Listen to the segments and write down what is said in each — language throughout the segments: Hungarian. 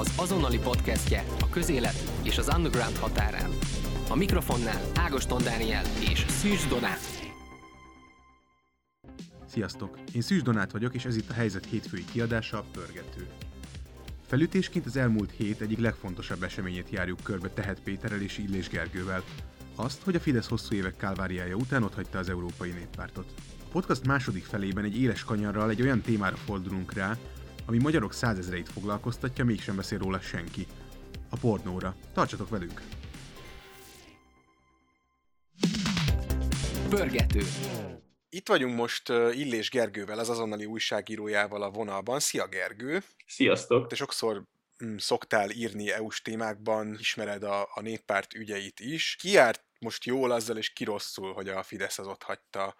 az azonnali podcastje a közélet és az underground határán. A mikrofonnál Ágoston Dániel és Szűcs Donát. Sziasztok! Én Szűcs Donát vagyok, és ez itt a Helyzet hétfői kiadása, a Pörgető. Felütésként az elmúlt hét egyik legfontosabb eseményét járjuk körbe Tehet Péterrel és Illés Gergővel. Azt, hogy a Fidesz hosszú évek kálváriája után otthagyta az Európai Néppártot. A podcast második felében egy éles kanyarral egy olyan témára fordulunk rá, ami magyarok százezreit foglalkoztatja, mégsem beszél róla senki. A pornóra. Tartsatok velünk! Pörgető. Itt vagyunk most Illés Gergővel, az azonnali újságírójával a vonalban. Szia Gergő! Sziasztok! Te sokszor mm, szoktál írni EU-s témákban, ismered a, a néppárt ügyeit is. Ki járt most jól azzal, és ki rosszul, hogy a Fidesz az ott hagyta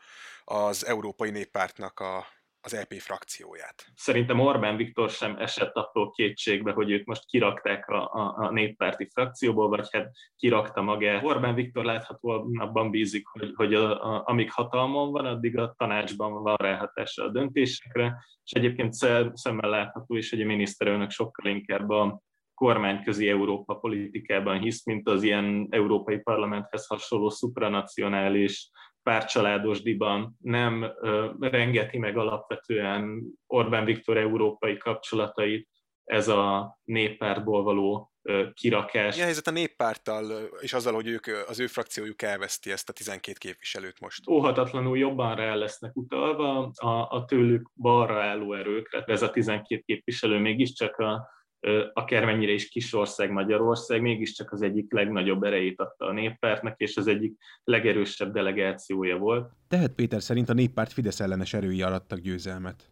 az Európai Néppártnak a, az EP frakcióját. Szerintem Orbán Viktor sem esett attól kétségbe, hogy őt most kirakták a, a, a néppárti frakcióból, vagy hát kirakta magát. Orbán Viktor láthatóan abban bízik, hogy, hogy a, a, amíg hatalmon van, addig a tanácsban van ráhatása a döntésekre, és egyébként szemmel látható is, hogy a miniszterelnök sokkal inkább a kormányközi Európa politikában hisz, mint az ilyen Európai Parlamenthez hasonló supranacionális párcsaládosdiban nem rengeti meg alapvetően Orbán Viktor európai kapcsolatait ez a néppártból való kirakás. Milyen helyzet a néppárttal, és azzal, hogy ők, az ő frakciójuk elveszti ezt a 12 képviselőt most? Óhatatlanul jobban rá lesznek utalva a, a tőlük balra álló erőkre. Ez a 12 képviselő mégiscsak a akármennyire is kis ország Magyarország, mégiscsak az egyik legnagyobb erejét adta a néppártnak, és az egyik legerősebb delegációja volt. Tehet Péter szerint a néppárt Fidesz ellenes erői arattak győzelmet.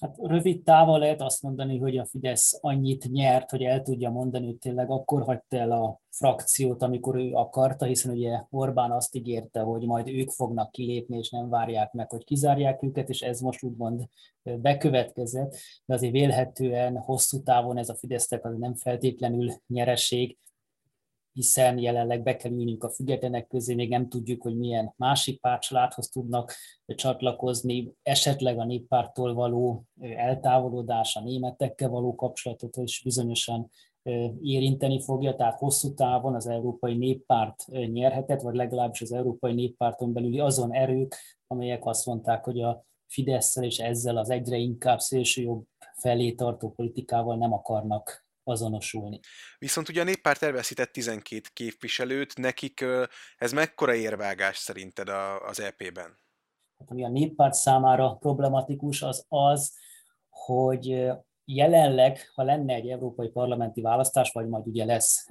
Hát rövid távon lehet azt mondani, hogy a Fidesz annyit nyert, hogy el tudja mondani, hogy tényleg akkor hagyta el a frakciót, amikor ő akarta, hiszen ugye Orbán azt ígérte, hogy majd ők fognak kilépni, és nem várják meg, hogy kizárják őket, és ez most úgymond bekövetkezett, de azért vélhetően hosszú távon ez a Fidesztek az nem feltétlenül nyereség, hiszen jelenleg be kell ülnünk a függetlenek közé, még nem tudjuk, hogy milyen másik pártcsaládhoz tudnak csatlakozni, esetleg a néppártól való eltávolodás, a németekkel való kapcsolatot is bizonyosan érinteni fogja, tehát hosszú távon az Európai Néppárt nyerhetett, vagy legalábbis az Európai Néppárton belüli azon erők, amelyek azt mondták, hogy a fidesz és ezzel az egyre inkább szélsőjobb felé tartó politikával nem akarnak azonosulni. Viszont ugye a néppárt elveszített 12 képviselőt, nekik ez mekkora érvágás szerinted az EP-ben? Hát, ami a néppárt számára problematikus, az az, hogy jelenleg, ha lenne egy európai parlamenti választás, vagy majd ugye lesz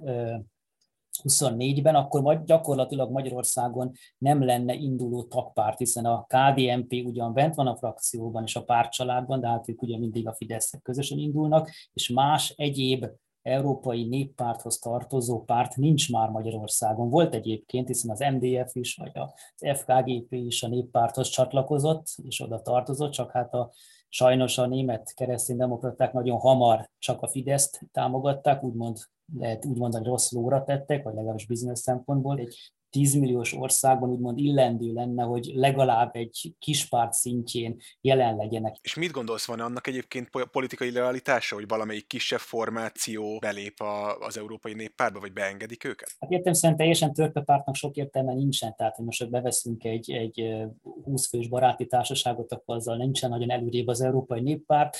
24-ben, akkor majd gyakorlatilag Magyarországon nem lenne induló tagpárt, hiszen a KDNP ugyan bent van a frakcióban és a pártcsaládban, de hát ők ugye mindig a fidesz közösen indulnak, és más egyéb európai néppárthoz tartozó párt nincs már Magyarországon. Volt egyébként, hiszen az MDF is, vagy az FKGP is a néppárthoz csatlakozott, és oda tartozott, csak hát a sajnos a német kereszténydemokraták nagyon hamar csak a Fideszt támogatták, úgymond lehet úgy mondani, rossz lóra tettek, vagy legalábbis bizonyos szempontból. Egy 10 milliós országban úgymond illendő lenne, hogy legalább egy kis párt szintjén jelen legyenek. És mit gondolsz, van annak egyébként politikai realitása, hogy valamelyik kisebb formáció belép a, az Európai Néppártba, vagy beengedik őket? Hát értem szerint teljesen törpepártnak sok értelme nincsen, tehát hogy most beveszünk egy, egy 20 fős baráti társaságot, akkor azzal nincsen nagyon előrébb az Európai Néppárt.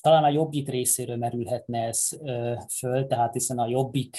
Talán a Jobbik részéről merülhetne ez föl, tehát hiszen a Jobbik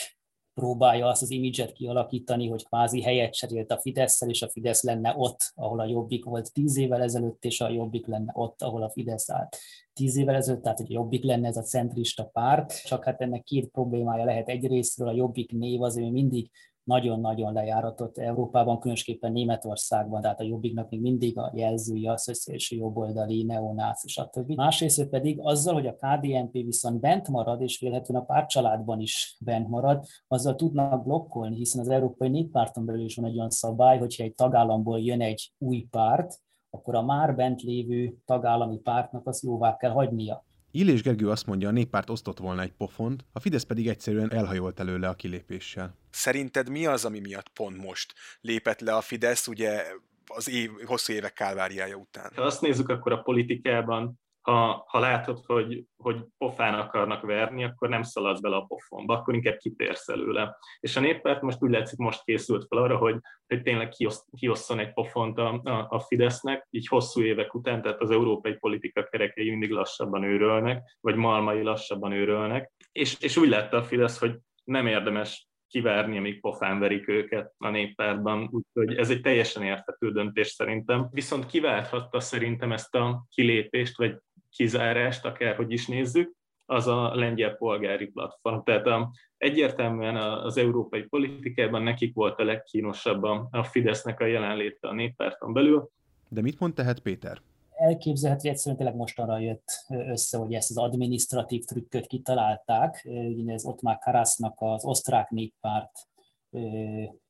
próbálja azt az imidzset kialakítani, hogy kvázi helyet cserélt a fidesz és a Fidesz lenne ott, ahol a Jobbik volt tíz évvel ezelőtt, és a Jobbik lenne ott, ahol a Fidesz állt tíz évvel ezelőtt, tehát hogy a Jobbik lenne ez a centrista párt, csak hát ennek két problémája lehet. Egyrésztről a Jobbik név az ő mindig nagyon-nagyon lejáratott Európában, különösképpen Németországban, tehát a jobbiknak még mindig a jelzője az, hogy szélső jobboldali, neonász, stb. Másrészt pedig azzal, hogy a KDNP viszont bent marad, és vélhetően a pártcsaládban is bent marad, azzal tudnak blokkolni, hiszen az Európai Néppárton belül is van egy olyan szabály, hogyha egy tagállamból jön egy új párt, akkor a már bent lévő tagállami pártnak az jóvá kell hagynia. Illés Gergő azt mondja, a néppárt osztott volna egy pofont, a Fidesz pedig egyszerűen elhajolt előle a kilépéssel. Szerinted mi az, ami miatt pont most lépett le a Fidesz, ugye az év, hosszú évek kálváriája után? Ha azt nézzük, akkor a politikában ha, ha látod, hogy, hogy pofán akarnak verni, akkor nem szaladsz bele a pofonba, akkor inkább kitérsz előle. És a néppárt most úgy látszik, most készült fel arra, hogy, hogy tényleg kiosszon egy pofont a, a, a Fidesznek, így hosszú évek után, tehát az európai politika kerekei mindig lassabban őrölnek, vagy malmai lassabban őrölnek, és, és úgy látta a Fidesz, hogy nem érdemes kivárni, amíg pofán verik őket a néppártban, úgyhogy ez egy teljesen érthető döntés szerintem. Viszont kiválthatta szerintem ezt a kilépést, vagy kizárást, akárhogy is nézzük, az a lengyel polgári platform. Tehát a, egyértelműen az európai politikában nekik volt a legkínosabb a, a Fidesznek a jelenléte a néppárton belül. De mit mond tehet Péter? elképzelhető, hogy egyszerűen tényleg mostanra jött össze, hogy ezt az administratív trükköt kitalálták. Ugye ez már Karasznak az osztrák néppárt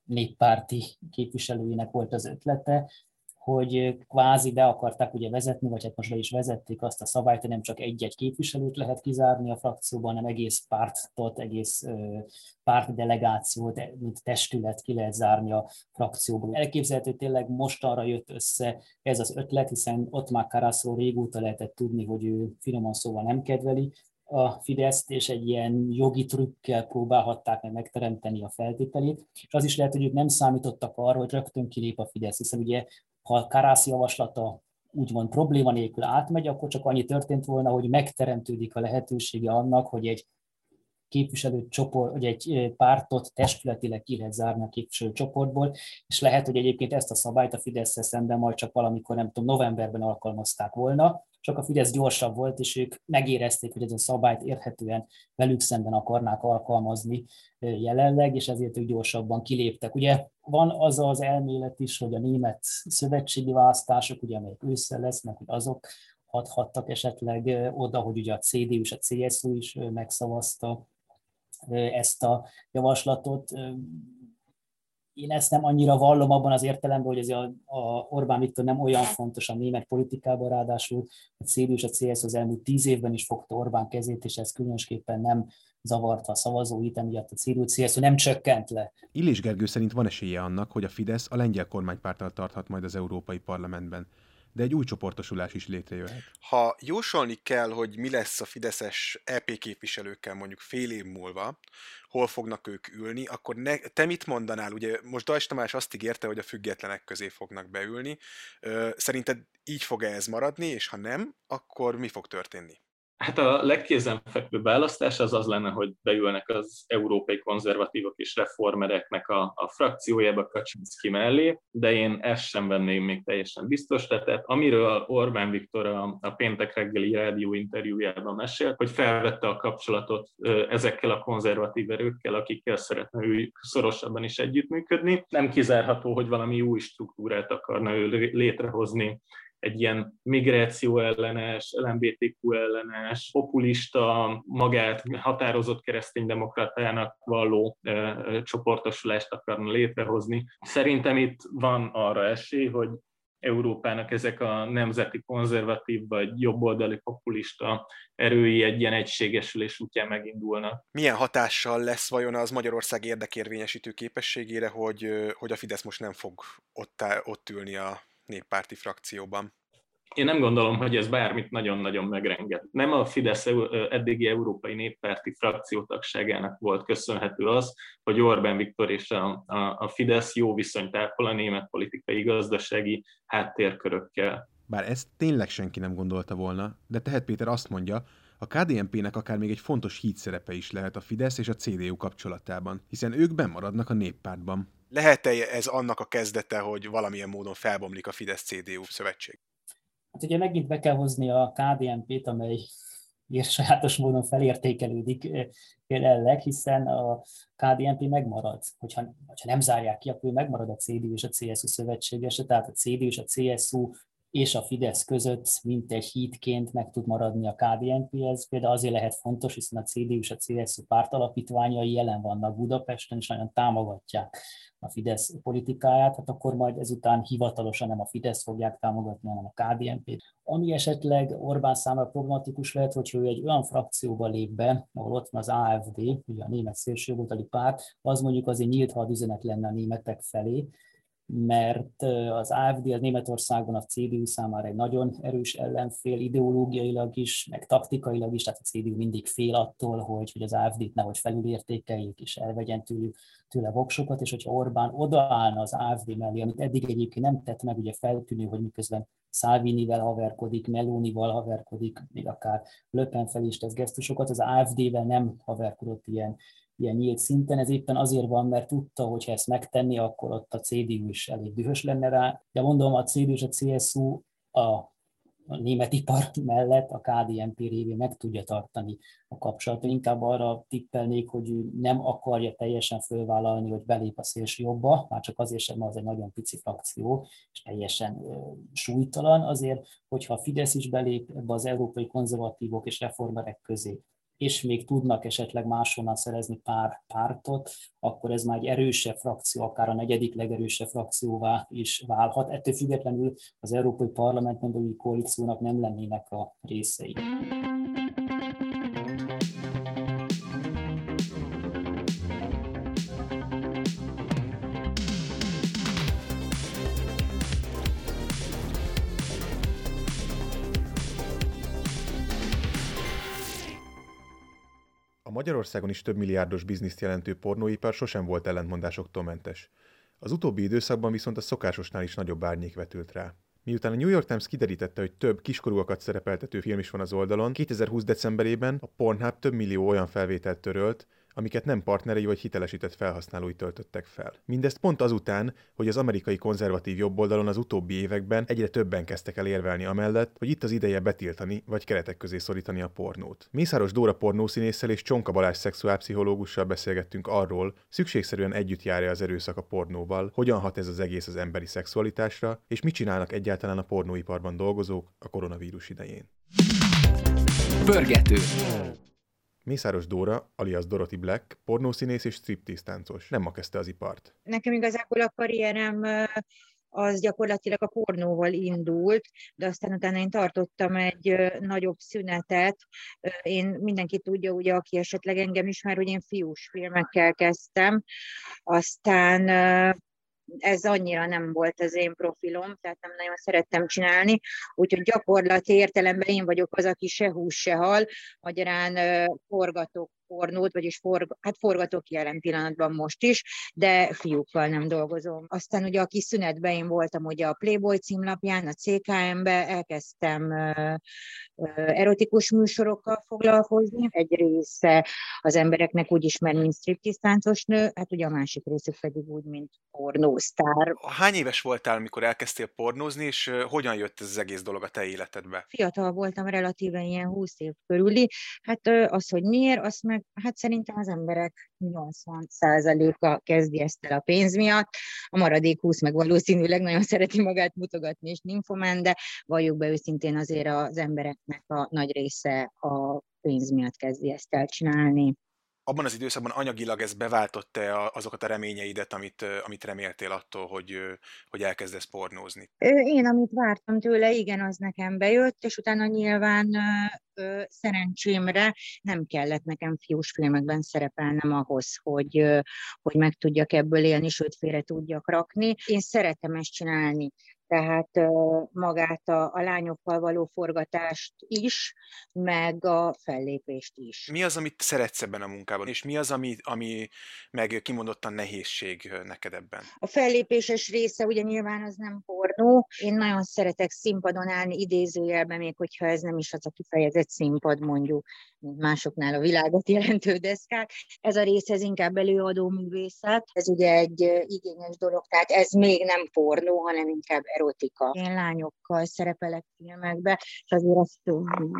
néppárti képviselőinek volt az ötlete, hogy kvázi be akarták ugye vezetni, vagy hát most be is vezették azt a szabályt, hogy nem csak egy-egy képviselőt lehet kizárni a frakcióban, hanem egész pártot, egész pártdelegációt, mint testület ki lehet zárni a frakcióból. Elképzelhető, hogy tényleg mostanra jött össze ez az ötlet, hiszen ott már Karaszról régóta lehetett tudni, hogy ő finoman szóval nem kedveli a Fideszt, és egy ilyen jogi trükkel próbálhatták meg megteremteni a feltételét. És az is lehet, hogy ők nem számítottak arra, hogy rögtön kilép a Fidesz, hiszen ugye ha Karász javaslata úgymond probléma nélkül átmegy, akkor csak annyi történt volna, hogy megteremtődik a lehetősége annak, hogy egy képviselőcsoport, hogy egy pártot testületileg ki lehet zárni a képviselőcsoportból, és lehet, hogy egyébként ezt a szabályt a fidesz szemben majd csak valamikor, nem tudom, novemberben alkalmazták volna, csak a Fidesz gyorsabb volt, és ők megérezték, hogy ez a szabályt érhetően velük szemben akarnák alkalmazni jelenleg, és ezért ők gyorsabban kiléptek. Ugye van az az elmélet is, hogy a német szövetségi választások, ugye, amelyek ősszel lesznek, hogy azok adhattak esetleg oda, hogy ugye a CDU és a CSU is megszavazta ezt a javaslatot én ezt nem annyira vallom abban az értelemben, hogy ez a, a Orbán Viktor nem olyan fontos a német politikában, ráadásul a CDU és a CS az elmúlt tíz évben is fogta Orbán kezét, és ez különösképpen nem zavarta a szavazóit, emiatt a CDU CSU nem csökkent le. Illés Gergő szerint van esélye annak, hogy a Fidesz a lengyel kormánypárttal tarthat majd az Európai Parlamentben de egy új csoportosulás is létrejöhet. Ha jósolni kell, hogy mi lesz a Fideszes EP képviselőkkel mondjuk fél év múlva, hol fognak ők ülni, akkor ne, te mit mondanál? Ugye most Dajs Tamás azt ígérte, hogy a függetlenek közé fognak beülni. Szerinted így fog-e ez maradni, és ha nem, akkor mi fog történni? Hát a legkézenfekvőbb választás az az lenne, hogy beülnek az európai konzervatívok és reformereknek a, a frakciójába Kaczynszki mellé, de én ezt sem venném még teljesen biztos. Tehát amiről Orbán Viktor a, a péntek reggeli rádió interjújában mesélt, hogy felvette a kapcsolatot ezekkel a konzervatív erőkkel, akikkel szeretne ő szorosabban is együttműködni. Nem kizárható, hogy valami új struktúrát akarna ő létrehozni egy ilyen migráció ellenes, LMBTQ ellenes, populista, magát határozott kereszténydemokratának valló e, csoportosulást akarna létrehozni. Szerintem itt van arra esély, hogy Európának ezek a nemzeti konzervatív vagy jobboldali populista erői egy ilyen egységesülés útján megindulnak. Milyen hatással lesz vajon az Magyarország érdekérvényesítő képességére, hogy, hogy a Fidesz most nem fog ott, ott ülni a néppárti frakcióban? Én nem gondolom, hogy ez bármit nagyon-nagyon megrenget. Nem a Fidesz eddigi európai néppárti frakciótagságának volt köszönhető az, hogy Orbán Viktor és a, a, a Fidesz jó viszonyt ápol a német politikai gazdasági háttérkörökkel. Bár ezt tényleg senki nem gondolta volna, de Tehet Péter azt mondja, a KDNP-nek akár még egy fontos híd szerepe is lehet a Fidesz és a CDU kapcsolatában, hiszen ők bennmaradnak a néppártban. Lehet-e ez annak a kezdete, hogy valamilyen módon felbomlik a Fidesz-CDU szövetség? Hát ugye megint be kell hozni a KDNP-t, amely ilyen sajátos módon felértékelődik jelenleg, hiszen a KDNP megmarad. Hogyha, hogyha nem zárják ki, akkor megmarad a CDU és a CSU szövetségese, tehát a CDU és a CSU és a Fidesz között mintegy hídként meg tud maradni a KDNP. Ez például azért lehet fontos, hiszen a CDU és a CSU pártalapítványai jelen vannak Budapesten, és nagyon támogatják a Fidesz politikáját, hát akkor majd ezután hivatalosan nem a Fidesz fogják támogatni, hanem a KDNP-t. Ami esetleg Orbán számára problematikus lehet, hogyha ő egy olyan frakcióba lép be, ahol ott van az AFD, ugye a német szélsőjobboldali párt, az mondjuk azért nyílt üzenet lenne a németek felé, mert az AFD az Németországban a CDU számára egy nagyon erős ellenfél ideológiailag is, meg taktikailag is, tehát a CDU mindig fél attól, hogy, hogy az AFD-t nehogy felülértékeljék és elvegyen tőlük, tőle voksokat, és hogyha Orbán odaállna az AFD mellé, amit eddig egyébként nem tett meg, ugye feltűnő, hogy miközben Salvinivel haverkodik, Melonival haverkodik, még akár Löpen fel is tesz gesztusokat, az AFD-vel nem haverkodott ilyen ilyen nyílt szinten. Ez éppen azért van, mert tudta, hogy ha ezt megtenni, akkor ott a CDU is elég dühös lenne rá. De mondom, a CDU és a CSU a a német ipar mellett a KDNP révén meg tudja tartani a kapcsolatot. Inkább arra tippelnék, hogy ő nem akarja teljesen fölvállalni, hogy belép a szélső jobba, már csak azért sem, az egy nagyon pici frakció, és teljesen súlytalan. Azért, hogyha a Fidesz is belép ebbe az európai konzervatívok és reformerek közé, és még tudnak esetleg máshonnan szerezni pár pártot, akkor ez már egy erősebb frakció, akár a negyedik legerősebb frakcióvá is válhat. Ettől függetlenül az Európai Parlament belüli koalíciónak nem lennének a részei. Magyarországon is több milliárdos bizniszt jelentő pornóipar sosem volt ellentmondásoktól mentes. Az utóbbi időszakban viszont a szokásosnál is nagyobb árnyék vetült rá. Miután a New York Times kiderítette, hogy több kiskorúakat szerepeltető film is van az oldalon, 2020. decemberében a Pornhub több millió olyan felvételt törölt, amiket nem partnerei vagy hitelesített felhasználói töltöttek fel. Mindezt pont azután, hogy az amerikai konzervatív jobboldalon az utóbbi években egyre többen kezdtek el érvelni amellett, hogy itt az ideje betiltani vagy keretek közé szorítani a pornót. Mészáros Dóra pornószínésszel és Csonka Balázs szexuálpszichológussal beszélgettünk arról, szükségszerűen együtt járja az erőszak a pornóval, hogyan hat ez az egész az emberi szexualitásra, és mit csinálnak egyáltalán a pornóiparban dolgozók a koronavírus idején. Pörgető. Mészáros Dóra, alias Dorothy Black, pornószínész és striptease táncos. Nem ma kezdte az ipart. Nekem igazából a karrierem az gyakorlatilag a pornóval indult, de aztán utána én tartottam egy nagyobb szünetet. Én mindenki tudja, ugye, aki esetleg engem ismer, hogy én fiús filmekkel kezdtem, aztán ez annyira nem volt az én profilom, tehát nem nagyon szerettem csinálni, úgyhogy gyakorlati értelemben én vagyok az, aki se hús, se hal, magyarán forgatok pornót, vagyis forg, hát forgatok jelen pillanatban most is, de fiúkkal nem dolgozom. Aztán ugye a kis szünetben én voltam ugye a Playboy címlapján, a CKM-be, elkezdtem uh, uh, erotikus műsorokkal foglalkozni. Egy része az embereknek úgy ismer, mint striptease táncos nő, hát ugye a másik részük pedig úgy, mint pornósztár. Hány éves voltál, amikor elkezdtél pornózni, és hogyan jött ez az egész dolog a te életedbe? Fiatal voltam, relatíven ilyen 20 év körüli. Hát az, hogy miért, azt meg hát szerintem az emberek 80%-a kezdi ezt el a pénz miatt, a maradék 20 meg valószínűleg nagyon szereti magát mutogatni és nymphomán, de valljuk be őszintén azért az embereknek a nagy része a pénz miatt kezdi ezt el csinálni abban az időszakban anyagilag ez beváltotta azokat a reményeidet, amit, amit reméltél attól, hogy, hogy elkezdesz pornózni? Én, amit vártam tőle, igen, az nekem bejött, és utána nyilván szerencsémre nem kellett nekem fiús filmekben szerepelnem ahhoz, hogy, hogy meg tudjak ebből élni, sőt félre tudjak rakni. Én szeretem ezt csinálni tehát magát a, a lányokkal való forgatást is, meg a fellépést is. Mi az, amit szeretsz ebben a munkában, és mi az, ami, ami meg kimondottan nehézség neked ebben? A fellépéses része ugye nyilván az nem pornó. Én nagyon szeretek színpadon állni idézőjelben, még hogyha ez nem is az a kifejezett színpad mondjuk, másoknál a világot jelentő deszkák. Ez a rész ez inkább előadó művészet. Ez ugye egy igényes dolog, tehát ez még nem pornó, hanem inkább erotika. Én lányokkal szerepelek filmekbe, és azért az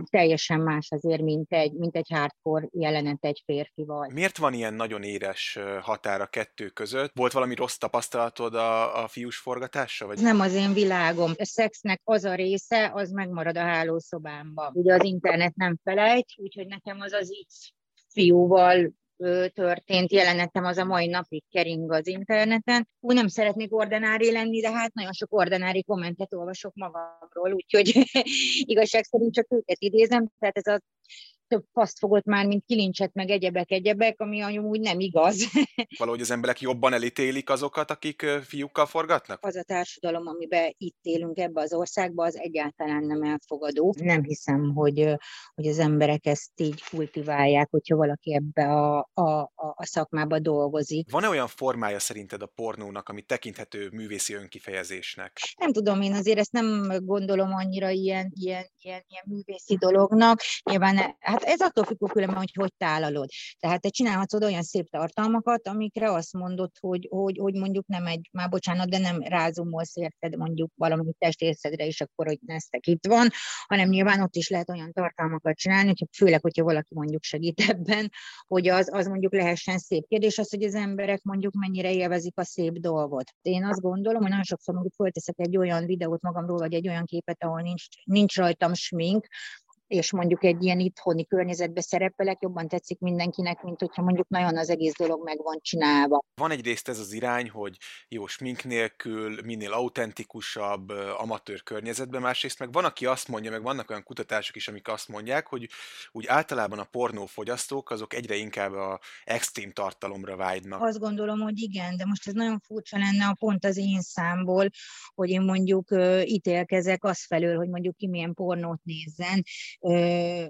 teljesen más azért, mint egy, mint egy hardcore jelenet egy férfival. Miért van ilyen nagyon éres határ a kettő között? Volt valami rossz tapasztalatod a, a fiús forgatása? Vagy? Nem az én világom. A szexnek az a része, az megmarad a hálószobámban. Ugye az internet nem felejt, úgyhogy nekem az az így fiúval történt jelenetem az a mai napig kering az interneten. Úgy nem szeretnék ordinári lenni, de hát nagyon sok ordinári kommentet olvasok magamról, úgyhogy igazság szerint csak őket idézem. Tehát ez a több paszt fogott már, mint kilincset, meg egyebek, egyebek, ami amúgy nem igaz. Valahogy az emberek jobban elítélik azokat, akik fiúkkal forgatnak? Az a társadalom, amiben itt élünk ebbe az országba, az egyáltalán nem elfogadó. Nem hiszem, hogy, hogy az emberek ezt így kultiválják, hogyha valaki ebbe a, a, a, a szakmába dolgozik. Van-e olyan formája szerinted a pornónak, ami tekinthető művészi önkifejezésnek? Nem tudom, én azért ezt nem gondolom annyira ilyen, ilyen, ilyen, ilyen művészi dolognak. Nyilván, hát ez attól függ különben, hogy hogy tálalod. Tehát te csinálhatsz oda olyan szép tartalmakat, amikre azt mondod, hogy, hogy, hogy mondjuk nem egy, már bocsánat, de nem rázumolsz érted mondjuk valami testészedre is, akkor, hogy neztek itt van, hanem nyilván ott is lehet olyan tartalmakat csinálni, hogy főleg, hogyha valaki mondjuk segít ebben, hogy az, az mondjuk lehessen szép kérdés, az, hogy az emberek mondjuk mennyire élvezik a szép dolgot. Én azt gondolom, hogy nagyon sokszor mondjuk fölteszek egy olyan videót magamról, vagy egy olyan képet, ahol nincs, nincs rajtam smink, és mondjuk egy ilyen itthoni környezetbe szerepelek, jobban tetszik mindenkinek, mint hogyha mondjuk nagyon az egész dolog meg van csinálva. Van egyrészt ez az irány, hogy jó smink nélkül, minél autentikusabb, amatőr környezetben, másrészt meg van, aki azt mondja, meg vannak olyan kutatások is, amik azt mondják, hogy úgy általában a pornófogyasztók azok egyre inkább a extrém tartalomra vágynak. Azt gondolom, hogy igen, de most ez nagyon furcsa lenne a pont az én számból, hogy én mondjuk ítélkezek az felől, hogy mondjuk ki milyen pornót nézzen,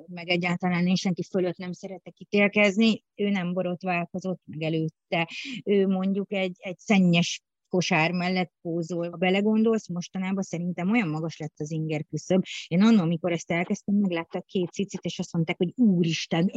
meg egyáltalán én senki fölött nem szeretek ítélkezni, ő nem borotválkozott meg előtte, ő mondjuk egy, egy szennyes kosár mellett pózol. Ha belegondolsz, mostanában szerintem olyan magas lett az inger küszöb. Én annak, amikor ezt elkezdtem, megláttak két cicit, és azt mondták, hogy úristen,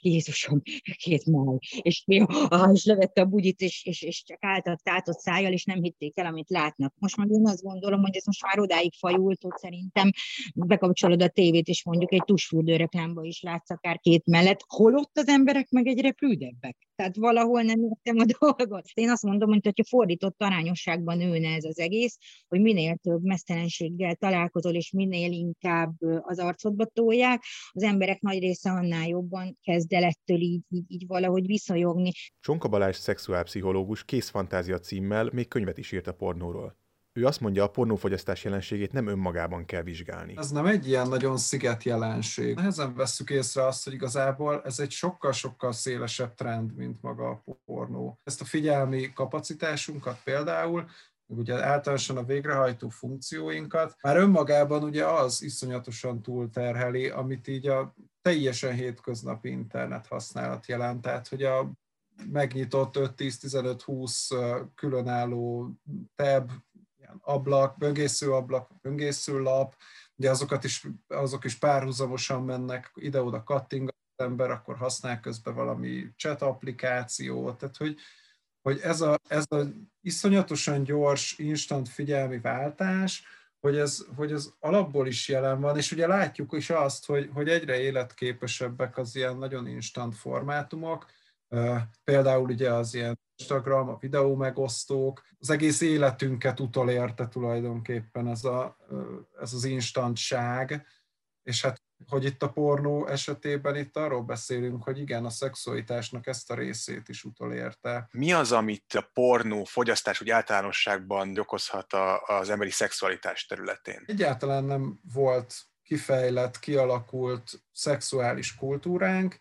Jézusom, két máj. És, ah, és levette a bugyit, és, és, és csak álltak tátott szájjal, és nem hitték el, amit látnak. Most meg én azt gondolom, hogy ez most már odáig fajult, hogy szerintem bekapcsolod a tévét, és mondjuk egy tusfürdő reklámba is látsz akár két mellett, holott az emberek meg egyre prűdebbek. Tehát valahol nem értem a dolgot. Én azt mondom, hogy ha fordított arányosságban nőne ez az egész, hogy minél több mesztelenséggel találkozol, és minél inkább az arcodba tolják, az emberek nagy része annál jobban kezd el ettől így, így, így valahogy visszajogni. Csonka Balázs szexuálpszichológus Kész Fantázia címmel még könyvet is írt a pornóról. Ő azt mondja, a pornófogyasztás jelenségét nem önmagában kell vizsgálni. Ez nem egy ilyen nagyon sziget jelenség. Nehezen vesszük észre azt, hogy igazából ez egy sokkal-sokkal szélesebb trend, mint maga a pornó. Ezt a figyelmi kapacitásunkat például ugye általánosan a végrehajtó funkcióinkat, már önmagában ugye az iszonyatosan túlterheli, amit így a teljesen hétköznapi internet használat jelent. Tehát, hogy a megnyitott 5-10-15-20 különálló tab, ilyen ablak, böngésző ablak, böngésző lap, ugye azokat is, azok is párhuzamosan mennek, ide-oda katting az ember, akkor használ közben valami chat applikációt, tehát hogy, hogy ez a, ez a iszonyatosan gyors, instant figyelmi váltás, hogy ez, hogy ez alapból is jelen van, és ugye látjuk is azt, hogy, hogy egyre életképesebbek az ilyen nagyon instant formátumok, például ugye az ilyen Instagram, a videó megosztók, az egész életünket utolérte tulajdonképpen ez, a, ez az instantság, és hát hogy itt a pornó esetében itt arról beszélünk, hogy igen, a szexualitásnak ezt a részét is utolérte. Mi az, amit a pornó fogyasztás úgy általánosságban okozhat az emberi szexualitás területén? Egyáltalán nem volt kifejlett, kialakult szexuális kultúránk,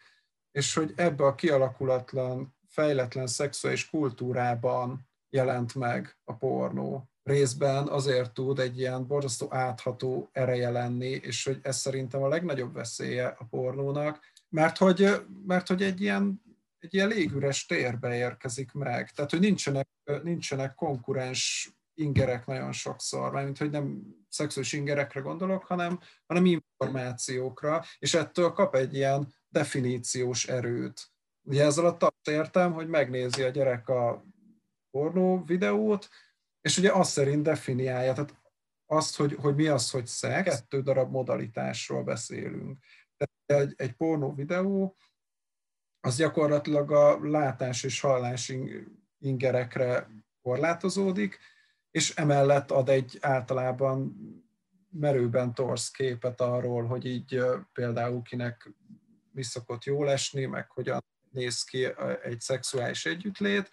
és hogy ebbe a kialakulatlan fejletlen szexuális kultúrában jelent meg a pornó. Részben azért tud egy ilyen borzasztó átható ereje lenni, és hogy ez szerintem a legnagyobb veszélye a pornónak, mert hogy, mert hogy egy ilyen egy ilyen légüres térbe érkezik meg. Tehát, hogy nincsenek, nincsenek konkurens ingerek nagyon sokszor, mint hogy nem szexuális ingerekre gondolok, hanem, hanem információkra, és ettől kap egy ilyen definíciós erőt. Ugye ezzel alatt azt értem, hogy megnézi a gyerek a pornó videót, és ugye azt szerint definiálja, tehát azt, hogy, hogy mi az, hogy szex, kettő darab modalitásról beszélünk. Tehát egy, egy pornó videó, az gyakorlatilag a látás és hallás ingerekre korlátozódik, és emellett ad egy általában merőben torsz képet arról, hogy így például kinek mi szokott jól esni, meg hogyan néz ki egy szexuális együttlét,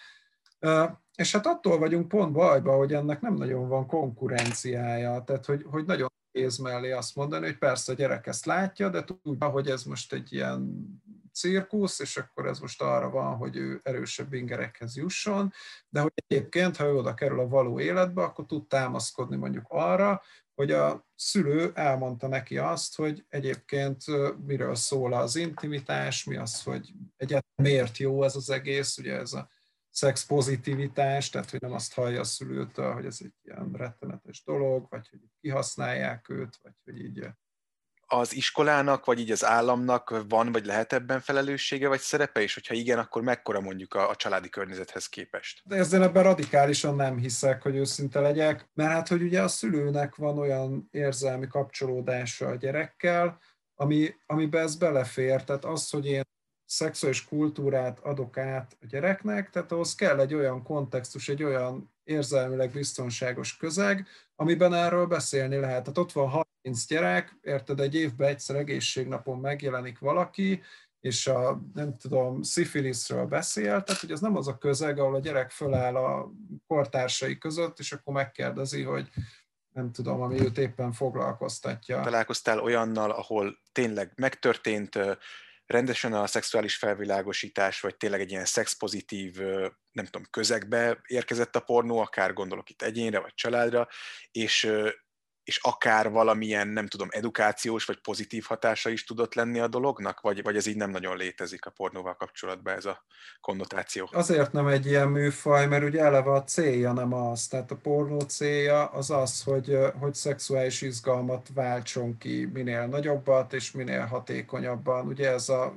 és hát attól vagyunk pont bajba, hogy ennek nem nagyon van konkurenciája, tehát hogy, hogy nagyon kéz mellé azt mondani, hogy persze a gyerek ezt látja, de tudja, hogy ez most egy ilyen cirkusz, és akkor ez most arra van, hogy ő erősebb ingerekhez jusson, de hogy egyébként, ha ő oda kerül a való életbe, akkor tud támaszkodni mondjuk arra, hogy a szülő elmondta neki azt, hogy egyébként miről szól az intimitás, mi az, hogy egyáltalán miért jó ez az egész, ugye ez a szexpozitivitás, tehát hogy nem azt hallja a szülőtől, hogy ez egy ilyen rettenetes dolog, vagy hogy kihasználják őt, vagy hogy így az iskolának, vagy így az államnak van, vagy lehet ebben felelőssége, vagy szerepe, és hogyha igen, akkor mekkora mondjuk a, a családi környezethez képest? De ezzel ebben radikálisan nem hiszek, hogy őszinte legyek, mert hát, hogy ugye a szülőnek van olyan érzelmi kapcsolódása a gyerekkel, ami, amiben ez belefér. Tehát az, hogy én szexuális kultúrát adok át a gyereknek, tehát ahhoz kell egy olyan kontextus, egy olyan érzelmileg biztonságos közeg, amiben erről beszélni lehet. Tehát ott van 30 gyerek, érted, egy évben egyszer egészségnapon megjelenik valaki, és a, nem tudom, szifiliszről beszél, tehát hogy ez nem az a közeg, ahol a gyerek föláll a kortársai között, és akkor megkérdezi, hogy nem tudom, ami őt éppen foglalkoztatja. Találkoztál olyannal, ahol tényleg megtörtént rendesen a szexuális felvilágosítás, vagy tényleg egy ilyen szexpozitív, nem tudom, közegbe érkezett a pornó, akár gondolok itt egyénre, vagy családra, és, és akár valamilyen, nem tudom, edukációs vagy pozitív hatása is tudott lenni a dolognak, vagy, vagy ez így nem nagyon létezik a pornóval kapcsolatban ez a konnotáció? Azért nem egy ilyen műfaj, mert ugye eleve a célja nem az. Tehát a pornó célja az az, hogy, hogy szexuális izgalmat váltson ki minél nagyobbat és minél hatékonyabban. Ugye ez a,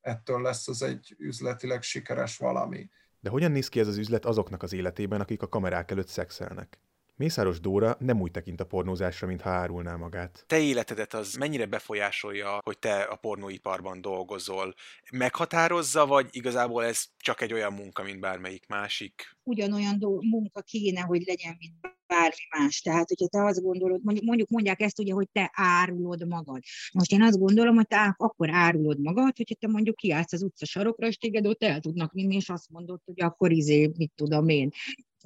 ettől lesz az egy üzletileg sikeres valami. De hogyan néz ki ez az üzlet azoknak az életében, akik a kamerák előtt szexelnek? Mészáros Dóra nem úgy tekint a pornózásra, mintha árulná magát. Te életedet az mennyire befolyásolja, hogy te a pornóiparban dolgozol? Meghatározza, vagy igazából ez csak egy olyan munka, mint bármelyik másik? Ugyanolyan do- munka kéne, hogy legyen, mint bármi más. Tehát, hogyha te azt gondolod, mondjuk mondják ezt ugye, hogy te árulod magad. Most én azt gondolom, hogy te akkor árulod magad, hogyha te mondjuk kiállsz az utca sarokra, és téged ott el tudnak vinni, és azt mondod, hogy akkor izé, mit tudom én,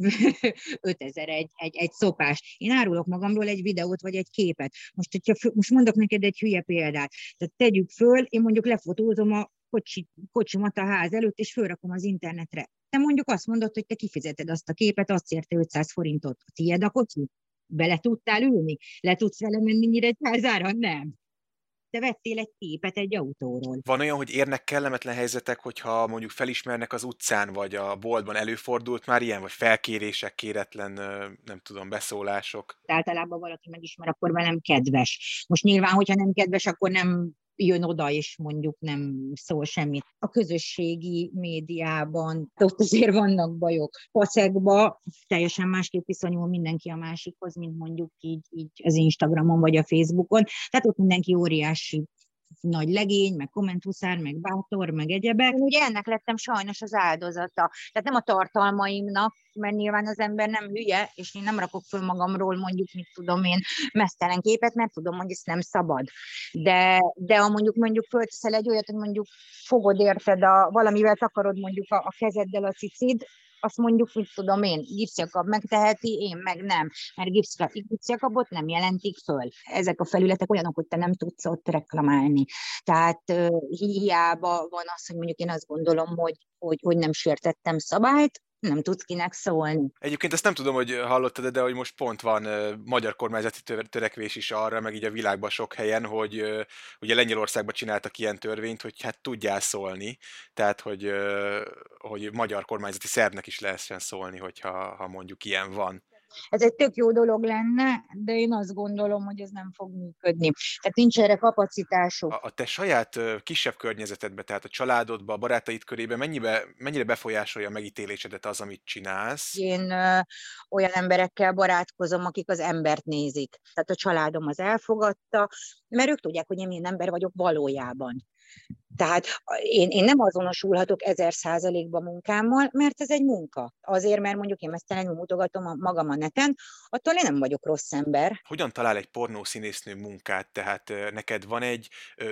5000 egy, egy, egy szopás. Én árulok magamról egy videót vagy egy képet. Most, hogyha, most mondok neked egy hülye példát. Tehát tegyük föl, én mondjuk lefotózom a kocsi, kocsimat a ház előtt, és fölrakom az internetre. Te mondjuk azt mondod, hogy te kifizeted azt a képet, azt érte 500 forintot. A tiéd a kocsi? Bele tudtál ülni? Le tudsz vele menni Nyíregyházára? Nem te vettél egy képet egy autóról. Van olyan, hogy érnek kellemetlen helyzetek, hogyha mondjuk felismernek az utcán, vagy a boltban előfordult már ilyen, vagy felkérések, kéretlen, nem tudom, beszólások? Általában valaki megismer, akkor velem kedves. Most nyilván, hogyha nem kedves, akkor nem jön oda, és mondjuk nem szól semmit. A közösségi médiában ott azért vannak bajok. Pacekba teljesen másképp viszonyul mindenki a másikhoz, mint mondjuk így, így az Instagramon vagy a Facebookon. Tehát ott mindenki óriási nagy legény, meg kommenthuszár, meg bátor, meg egyebek. Én ugye ennek lettem sajnos az áldozata. Tehát nem a tartalmaimnak, mert nyilván az ember nem hülye, és én nem rakok föl magamról mondjuk, mit tudom én, mesztelen képet, mert tudom, hogy ez nem szabad. De, de ha mondjuk mondjuk fölteszel egy olyat, hogy mondjuk fogod érted, a, valamivel takarod mondjuk a, a kezeddel a cicid, azt mondjuk, hogy tudom én, gipszjakab megteheti, én meg nem, mert gipszjakabot nem jelentik föl. Ezek a felületek olyanok, hogy te nem tudsz ott reklamálni. Tehát hiába van az, hogy mondjuk én azt gondolom, hogy, hogy, hogy nem sértettem szabályt, nem tudsz kinek szólni. Egyébként ezt nem tudom, hogy hallottad, de hogy most pont van magyar kormányzati törekvés is arra, meg így a világban sok helyen, hogy ugye Lengyelországban csináltak ilyen törvényt, hogy hát tudjál szólni, tehát hogy, hogy magyar kormányzati szervnek is lehessen szólni, hogyha ha mondjuk ilyen van. Ez egy tök jó dolog lenne, de én azt gondolom, hogy ez nem fog működni. Tehát nincs erre kapacitásuk. A, a te saját kisebb környezetedbe, tehát a családodba, a barátaid körébe mennyibe, mennyire befolyásolja a megítélésedet az, amit csinálsz? Én ö, olyan emberekkel barátkozom, akik az embert nézik. Tehát a családom az elfogadta, mert ők tudják, hogy én milyen ember vagyok valójában Tehát én, én nem azonosulhatok ezer százalékban munkámmal, mert ez egy munka. Azért, mert mondjuk én mesztelenül mutogatom a, magam a neten, attól én nem vagyok rossz ember. Hogyan talál egy pornószínésznő munkát? Tehát neked van egy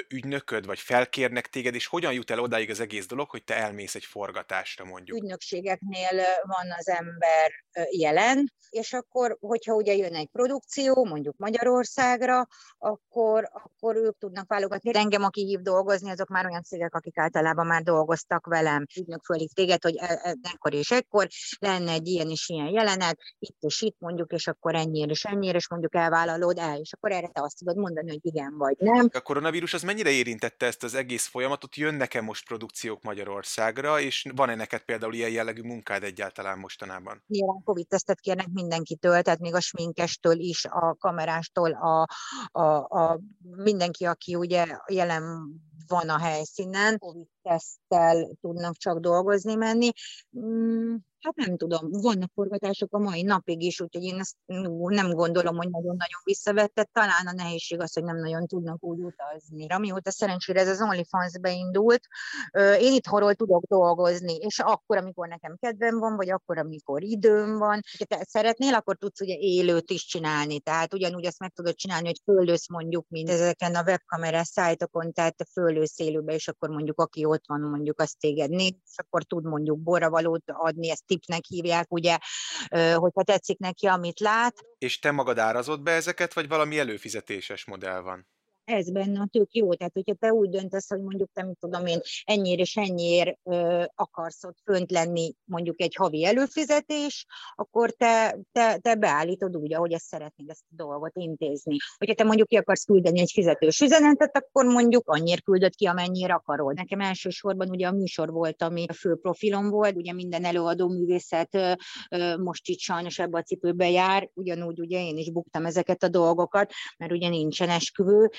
ügynököd, vagy felkérnek téged, és hogyan jut el odáig az egész dolog, hogy te elmész egy forgatásra mondjuk? Ügynökségeknél van az ember jelen, és akkor, hogyha ugye jön egy produkció, mondjuk Magyarországra, akkor, akkor ők tudnak válogatni. Engem, aki hív dolgozni, azok már olyan cégek, akik általában már dolgoztak velem. Ügynök fölhív téged, hogy e, e, ekkor és ekkor lenne egy ilyen és ilyen jelenet, itt és itt mondjuk, és akkor ennyire és ennyire, és mondjuk elvállalod el, és akkor erre te azt tudod mondani, hogy igen vagy nem. A koronavírus az mennyire érintette ezt az egész folyamatot? Jönnek-e most produkciók Magyarországra, és van-e neked például ilyen jellegű munkád egyáltalán mostanában? Nyilván Covid-tesztet kérnek mindenkitől, tehát még a sminkestől is, a kamerástól, a, a, a mindenki, aki ugye jelen van a helyszínen, Covid-teszttel tudnak csak dolgozni menni. Hát nem tudom, vannak forgatások a mai napig is, úgyhogy én ezt nem gondolom, hogy nagyon-nagyon visszavette. Talán a nehézség az, hogy nem nagyon tudnak úgy utazni. Amióta szerencsére ez az OnlyFans beindult, én itt horol tudok dolgozni, és akkor, amikor nekem kedvem van, vagy akkor, amikor időm van, ha te szeretnél, akkor tudsz ugye élőt is csinálni. Tehát ugyanúgy azt meg tudod csinálni, hogy föllősz mondjuk, mint ezeken a webkamerás szájtokon, tehát te föllősz élőbe, és akkor mondjuk aki ott van, mondjuk azt téged néz, és akkor tud mondjuk borravalót adni, ezt tipnek hívják, ugye, hogyha tetszik neki, amit lát. És te magad árazott be ezeket, vagy valami előfizetéses modell van? Ez benne tök jó. Tehát, hogyha te úgy döntesz, hogy mondjuk te, mit tudom én, ennyire és ennyiért ö, akarsz ott fönt lenni mondjuk egy havi előfizetés, akkor te, te, te beállítod úgy, ahogy ezt szeretnéd ezt a dolgot intézni. Hogyha te mondjuk ki akarsz küldeni egy fizetős üzenetet, akkor mondjuk annyira küldött ki, amennyire akarod. Nekem elsősorban ugye a műsor volt, ami a fő profilom volt, ugye minden előadó művészet ö, ö, most itt sajnos ebbe a cipőbe jár, ugyanúgy ugye én is buktam ezeket a dolgokat, mert ugye nincsen esküvő,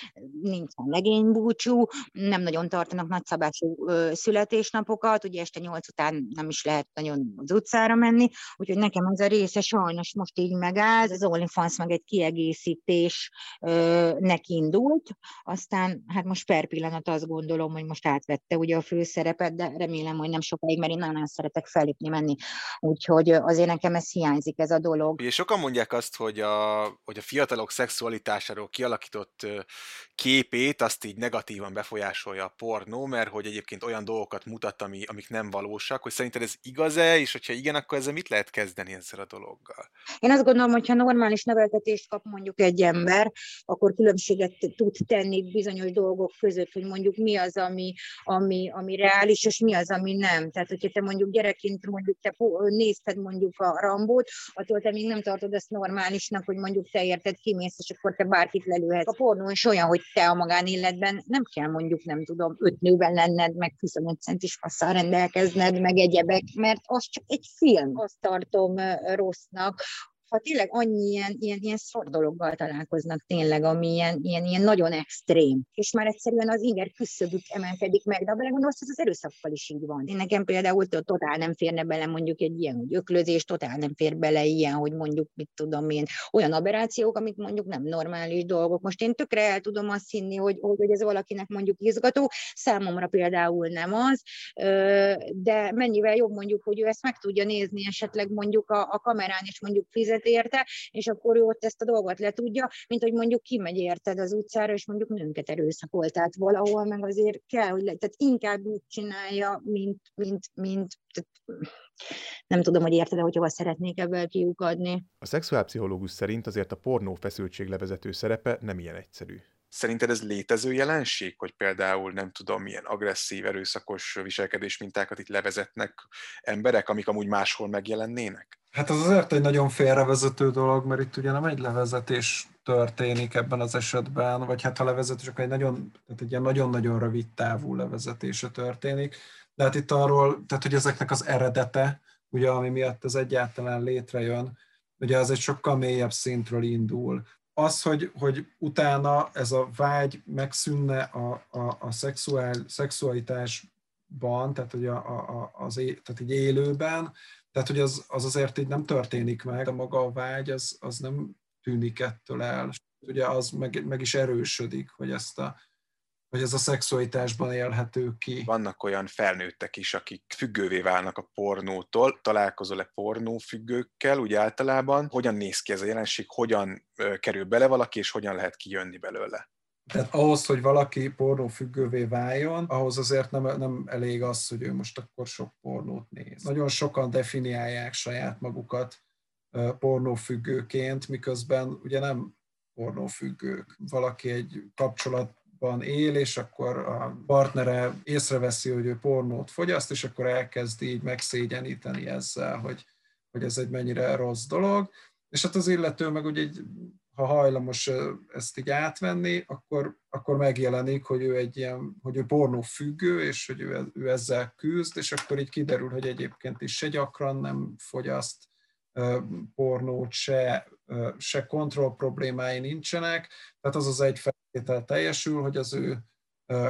nincsen legénybúcsú, nem nagyon tartanak nagyszabású születésnapokat, ugye este nyolc után nem is lehet nagyon az utcára menni, úgyhogy nekem ez a része sajnos most így megáll, az OnlyFans meg egy kiegészítésnek indult, aztán hát most per pillanat azt gondolom, hogy most átvette ugye a főszerepet, de remélem, hogy nem sokáig, mert én nagyon szeretek felépni menni, úgyhogy azért nekem ez hiányzik ez a dolog. Ugye sokan mondják azt, hogy a, hogy a fiatalok szexualitásáról kialakított képét azt így negatívan befolyásolja a pornó, mert hogy egyébként olyan dolgokat mutat, ami, amik nem valósak, hogy szerinted ez igaz-e, és hogyha igen, akkor ezzel mit lehet kezdeni ezzel a dologgal? Én azt gondolom, hogy ha normális neveltetést kap mondjuk egy ember, akkor különbséget tud tenni bizonyos dolgok között, hogy mondjuk mi az, ami, ami, ami reális, és mi az, ami nem. Tehát, hogyha te mondjuk gyerekként mondjuk te nézted mondjuk a Rambót, attól te még nem tartod ezt normálisnak, hogy mondjuk te érted, kimész, és akkor te bárkit lelőhet. A pornó is olyan, hogy te a magánéletben nem kell mondjuk, nem tudom, öt nővel lenned, meg 25 centis passzal rendelkezned, meg egyebek, mert az csak egy film. Azt tartom rossznak, ha tényleg annyi ilyen, ilyen, ilyen szor dologgal találkoznak tényleg, ami ilyen, ilyen, ilyen nagyon extrém, és már egyszerűen az inger küszöbük emelkedik meg, de a belegondolsz, ez az erőszakkal is így van. Én nekem például totál nem férne bele mondjuk egy ilyen, hogy öklözés, totál nem fér bele ilyen, hogy mondjuk, mit tudom én, olyan aberrációk, amik mondjuk nem normális dolgok. Most én tökre el tudom azt hinni, hogy, hogy ez valakinek mondjuk izgató, számomra például nem az, de mennyivel jobb mondjuk, hogy ő ezt meg tudja nézni esetleg mondjuk a, a kamerán, és mondjuk fizet fizet érte, és akkor ő ott ezt a dolgot le tudja, mint hogy mondjuk kimegy érted az utcára, és mondjuk nőnket erőszakol, tehát valahol meg azért kell, hogy le, tehát inkább úgy csinálja, mint, mint, mint nem tudom, hogy érted, hogy hova szeretnék ebből kiukadni. A szexuálpszichológus szerint azért a pornó feszültséglevezető szerepe nem ilyen egyszerű. Szerinted ez létező jelenség, hogy például nem tudom, milyen agresszív, erőszakos viselkedés mintákat itt levezetnek emberek, amik amúgy máshol megjelennének? Hát az azért egy nagyon félrevezető dolog, mert itt ugye nem egy levezetés történik ebben az esetben, vagy hát ha levezetés, akkor egy nagyon, tehát egy ilyen nagyon-nagyon rövid távú levezetése történik. De hát itt arról, tehát hogy ezeknek az eredete, ugye ami miatt ez egyáltalán létrejön, ugye az egy sokkal mélyebb szintről indul az, hogy, hogy utána ez a vágy megszűnne a, a, a szexuál, szexualitásban, tehát, hogy a, a, az é, tehát egy élőben, tehát hogy az, az azért így nem történik meg, a maga a vágy az, az nem tűnik ettől el. Ugye az meg, meg is erősödik, hogy ezt a, hogy ez a szexualitásban élhető ki. Vannak olyan felnőttek is, akik függővé válnak a pornótól. Találkozol-e pornófüggőkkel úgy általában? Hogyan néz ki ez a jelenség, hogyan kerül bele valaki, és hogyan lehet kijönni belőle? Tehát ahhoz, hogy valaki pornófüggővé váljon, ahhoz azért nem, nem elég az, hogy ő most akkor sok pornót néz. Nagyon sokan definiálják saját magukat pornófüggőként, miközben ugye nem pornófüggők. Valaki egy kapcsolatban él, és akkor a partnere észreveszi, hogy ő pornót fogyaszt, és akkor elkezdi így megszégyeníteni ezzel, hogy, hogy ez egy mennyire rossz dolog. És hát az illető meg ugye egy ha hajlamos ezt így átvenni, akkor, akkor megjelenik, hogy ő egy ilyen, hogy ő pornó függő, és hogy ő, ő ezzel küzd, és akkor így kiderül, hogy egyébként is se gyakran nem fogyaszt pornót, se, se kontroll problémái nincsenek, tehát az az egy feltétel teljesül, hogy az ő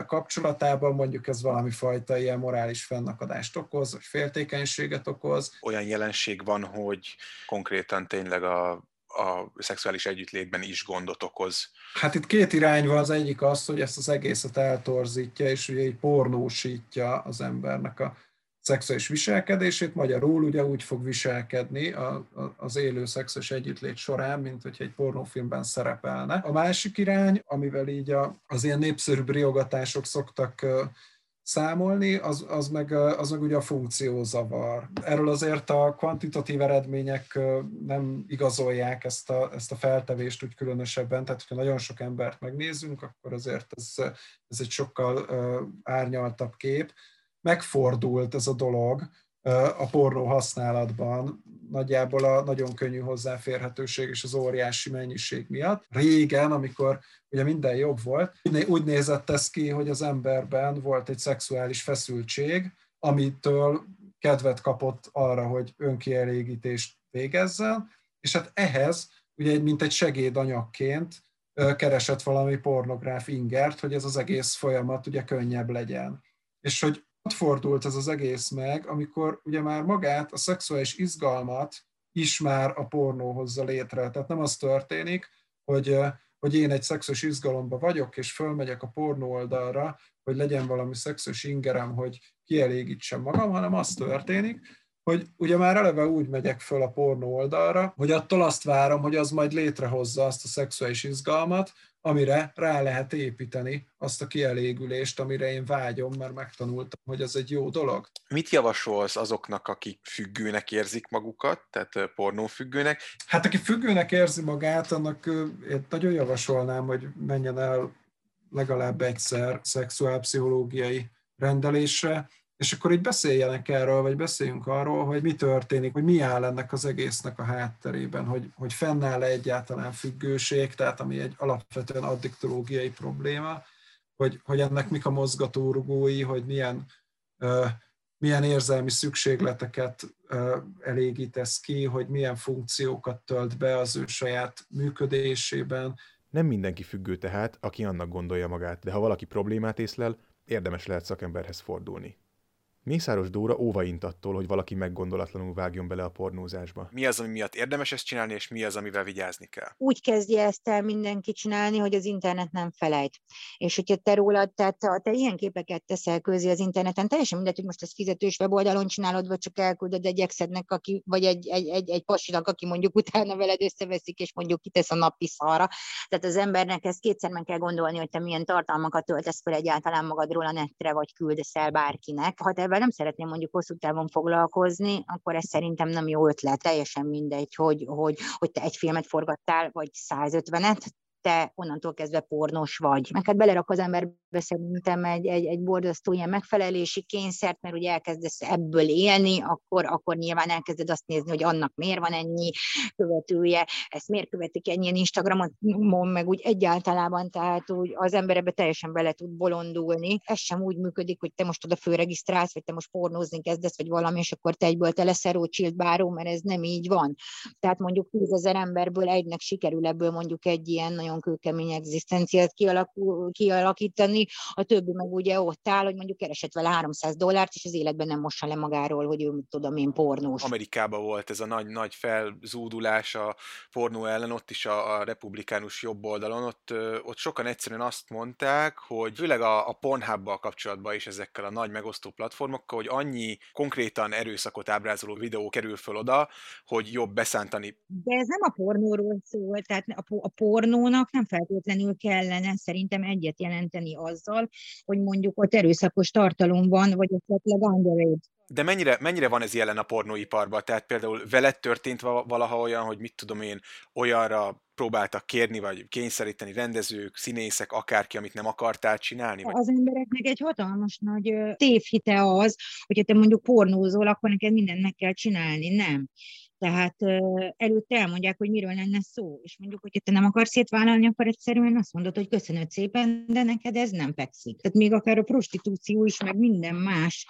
kapcsolatában mondjuk ez valami fajta ilyen morális fennakadást okoz, vagy féltékenységet okoz. Olyan jelenség van, hogy konkrétan tényleg a a szexuális együttlétben is gondot okoz. Hát itt két irány van, az egyik az, hogy ezt az egészet eltorzítja, és ugye egy pornósítja az embernek a szexuális viselkedését, magyarul ugye úgy fog viselkedni a, a, az élő szexuális együttlét során, mint hogyha egy pornófilmben szerepelne. A másik irány, amivel így a, az ilyen népszerű riogatások szoktak számolni, az, az, meg, az meg ugye a funkciózavar. Erről azért a kvantitatív eredmények nem igazolják ezt a, ezt a feltevést úgy különösebben, tehát hogyha nagyon sok embert megnézünk, akkor azért ez, ez egy sokkal árnyaltabb kép. Megfordult ez a dolog, a pornó használatban, nagyjából a nagyon könnyű hozzáférhetőség és az óriási mennyiség miatt. Régen, amikor ugye minden jobb volt, úgy nézett ez ki, hogy az emberben volt egy szexuális feszültség, amitől kedvet kapott arra, hogy önkielégítést végezzen, és hát ehhez ugye mint egy segédanyagként keresett valami pornográf ingert, hogy ez az egész folyamat ugye könnyebb legyen. És hogy ott fordult ez az egész meg, amikor ugye már magát, a szexuális izgalmat is már a pornó hozza létre. Tehát nem az történik, hogy, hogy én egy szexuális izgalomba vagyok, és fölmegyek a pornó oldalra, hogy legyen valami szexuális ingerem, hogy kielégítsem magam, hanem az történik, hogy ugye már eleve úgy megyek föl a pornó oldalra, hogy attól azt várom, hogy az majd létrehozza azt a szexuális izgalmat, amire rá lehet építeni azt a kielégülést, amire én vágyom, mert megtanultam, hogy ez egy jó dolog. Mit javasolsz azoknak, akik függőnek érzik magukat, tehát pornófüggőnek? Hát aki függőnek érzi magát, annak én nagyon javasolnám, hogy menjen el legalább egyszer szexuálpszichológiai rendelésre, és akkor így beszéljenek erről, vagy beszéljünk arról, hogy mi történik, hogy mi áll ennek az egésznek a hátterében, hogy, hogy fennáll-e egyáltalán függőség, tehát ami egy alapvetően addiktológiai probléma, hogy, hogy ennek mik a mozgatórugói, hogy milyen, uh, milyen érzelmi szükségleteket uh, elégítesz ki, hogy milyen funkciókat tölt be az ő saját működésében. Nem mindenki függő tehát, aki annak gondolja magát, de ha valaki problémát észlel, érdemes lehet szakemberhez fordulni. Mészáros Dóra óvaint attól, hogy valaki meggondolatlanul vágjon bele a pornózásba. Mi az, ami miatt érdemes ezt csinálni, és mi az, amivel vigyázni kell? Úgy kezdje ezt el mindenki csinálni, hogy az internet nem felejt. És hogyha te rólad, tehát ha te ilyen képeket teszel közé az interneten, teljesen mindegy, hogy most ezt fizetős weboldalon csinálod, vagy csak elküldöd egy exednek, aki, vagy egy, egy, egy, egy pasinak, aki mondjuk utána veled összeveszik, és mondjuk kitesz a napi szarra. Tehát az embernek ezt kétszer meg kell gondolni, hogy te milyen tartalmakat töltesz fel egyáltalán magadról a netre, vagy küldesz el bárkinek. Ha te ezzel nem szeretném mondjuk hosszú távon foglalkozni, akkor ez szerintem nem jó ötlet. Teljesen mindegy, hogy, hogy, hogy te egy filmet forgattál, vagy 150-et, te onnantól kezdve pornos vagy. Meg hát belerak az emberbe szerintem egy, egy, egy borzasztó ilyen megfelelési kényszert, mert ugye elkezdesz ebből élni, akkor, akkor nyilván elkezded azt nézni, hogy annak miért van ennyi követője, ezt miért követik ennyien Instagramon, meg úgy egyáltalán, tehát úgy az ember ebbe teljesen bele tud bolondulni. Ez sem úgy működik, hogy te most oda főregisztrálsz, vagy te most pornózni kezdesz, vagy valami, és akkor te egyből te leszel rócsilt báró, mert ez nem így van. Tehát mondjuk 10 ezer emberből egynek sikerül ebből mondjuk egy ilyen nagyon nagyon kőkemény egzisztenciát kialakul, kialakítani, a többi meg ugye ott áll, hogy mondjuk keresett vele 300 dollárt, és az életben nem mossa le magáról, hogy ő, tudom én, pornós. Amerikában volt ez a nagy, nagy felzúdulás a pornó ellen, ott is a, a republikánus jobb oldalon, ott, ott sokan egyszerűen azt mondták, hogy főleg a, a Pornhub-bal kapcsolatban is ezekkel a nagy megosztó platformokkal, hogy annyi konkrétan erőszakot ábrázoló videó kerül föl oda, hogy jobb beszántani. De ez nem a pornóról szól, tehát a, a pornónak nem feltétlenül kellene szerintem egyet jelenteni azzal, hogy mondjuk ott erőszakos tartalom van, vagy esetleg underage. De mennyire, mennyire van ez jelen a pornóiparban? Tehát például veled történt valaha olyan, hogy mit tudom én, olyanra próbáltak kérni, vagy kényszeríteni rendezők, színészek, akárki, amit nem akartál csinálni? Vagy? Az embereknek egy hatalmas nagy tévhite az, hogyha te mondjuk pornózol, akkor neked mindent meg kell csinálni. Nem. Tehát előtte elmondják, hogy miről lenne szó, és mondjuk, hogy te nem akarsz szétvállalni, akkor egyszerűen azt mondod, hogy köszönöd szépen, de neked ez nem fekszik. Tehát még akár a prostitúció is, meg minden más,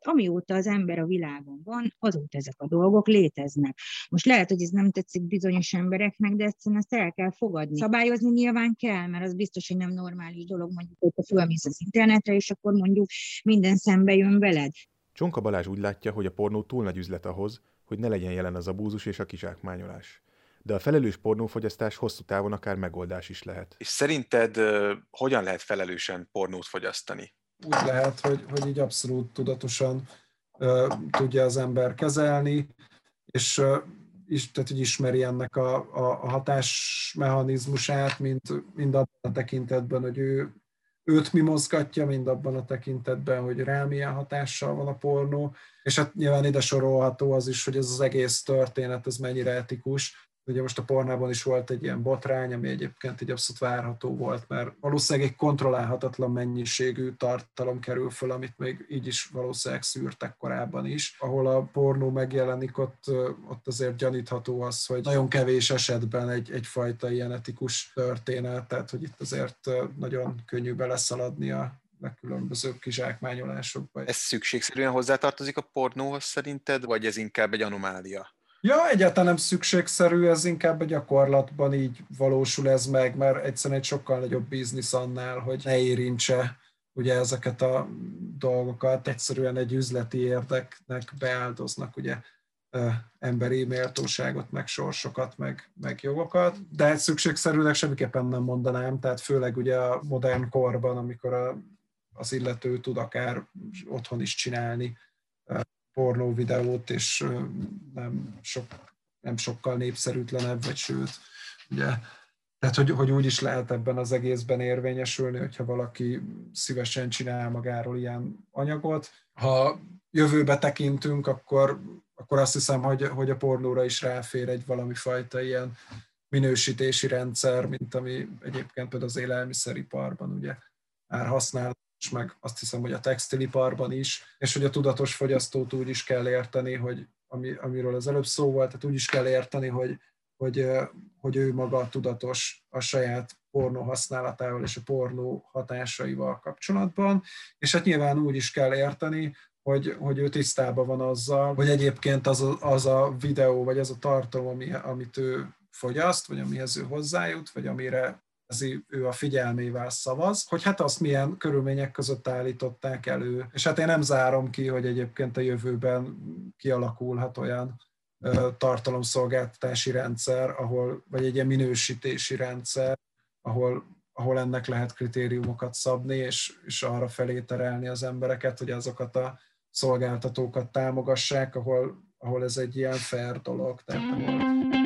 amióta az ember a világon van, azóta ezek a dolgok léteznek. Most lehet, hogy ez nem tetszik bizonyos embereknek, de egyszerűen ezt el kell fogadni. Szabályozni nyilván kell, mert az biztos, hogy nem normális dolog, mondjuk, hogy te fölmész az internetre, és akkor mondjuk minden szembe jön veled. Csonka Balázs úgy látja, hogy a pornó túl nagy üzlet ahhoz, hogy ne legyen jelen az abúzus és a kizsákmányolás. De a felelős pornófogyasztás hosszú távon akár megoldás is lehet. És szerinted uh, hogyan lehet felelősen pornót fogyasztani? Úgy lehet, hogy, hogy így abszolút tudatosan uh, tudja az ember kezelni, és uh, is, tehát, hogy ismeri ennek a, a, a hatásmechanizmusát, mint mind abban a tekintetben, hogy ő őt mi mozgatja, mind abban a tekintetben, hogy rá milyen hatással van a pornó, és hát nyilván ide sorolható az is, hogy ez az egész történet, ez mennyire etikus, Ugye most a pornában is volt egy ilyen botrány, ami egyébként egy abszolút várható volt, mert valószínűleg egy kontrollálhatatlan mennyiségű tartalom kerül föl, amit még így is valószínűleg szűrtek korábban is. Ahol a pornó megjelenik, ott, ott azért gyanítható az, hogy nagyon kevés esetben egy, egyfajta ilyen etikus történet, tehát hogy itt azért nagyon könnyű beleszaladni a legkülönbözőbb kizsákmányolásokba. Ez szükségszerűen hozzátartozik a pornóhoz szerinted, vagy ez inkább egy anomália? Ja, egyáltalán nem szükségszerű, ez inkább a gyakorlatban így valósul ez meg, mert egyszerűen egy sokkal nagyobb biznisz annál, hogy ne érintse ugye ezeket a dolgokat, egyszerűen egy üzleti érdeknek beáldoznak ugye emberi méltóságot, meg sorsokat, meg, meg jogokat, de szükségszerűnek semmiképpen nem mondanám, tehát főleg ugye a modern korban, amikor a, az illető tud akár otthon is csinálni pornó videót, és nem, sok, nem sokkal népszerűtlenebb, vagy sőt, ugye, tehát hogy, hogy úgy is lehet ebben az egészben érvényesülni, hogyha valaki szívesen csinál magáról ilyen anyagot. Ha jövőbe tekintünk, akkor, akkor azt hiszem, hogy, hogy a pornóra is ráfér egy valami fajta ilyen minősítési rendszer, mint ami egyébként például az élelmiszeriparban ugye már használ és meg azt hiszem, hogy a textiliparban is, és hogy a tudatos fogyasztót úgy is kell érteni, hogy ami, amiről az előbb szó volt, tehát úgy is kell érteni, hogy, hogy, hogy ő maga tudatos a saját pornó használatával és a pornó hatásaival kapcsolatban, és hát nyilván úgy is kell érteni, hogy, hogy ő tisztában van azzal, hogy egyébként az a, az a videó, vagy az a tartalom, ami, amit ő fogyaszt, vagy amihez ő hozzájut, vagy amire ő a figyelmével szavaz, hogy hát azt milyen körülmények között állították elő. És hát én nem zárom ki, hogy egyébként a jövőben kialakulhat olyan tartalomszolgáltatási rendszer, ahol, vagy egy ilyen minősítési rendszer, ahol, ahol ennek lehet kritériumokat szabni, és, és arra felé terelni az embereket, hogy azokat a szolgáltatókat támogassák, ahol, ahol ez egy ilyen fair dolog. Tehát ahol